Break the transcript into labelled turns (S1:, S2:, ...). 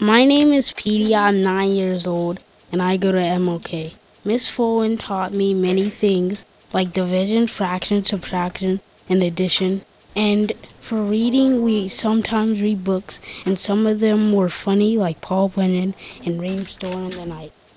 S1: My name is Petey. I'm nine years old, and I go to MLK. Miss Fulwin taught me many things like division, fraction, subtraction, and addition. And for reading, we sometimes read books, and some of them were funny, like Paul Bunyan and Rainstorm in the Night.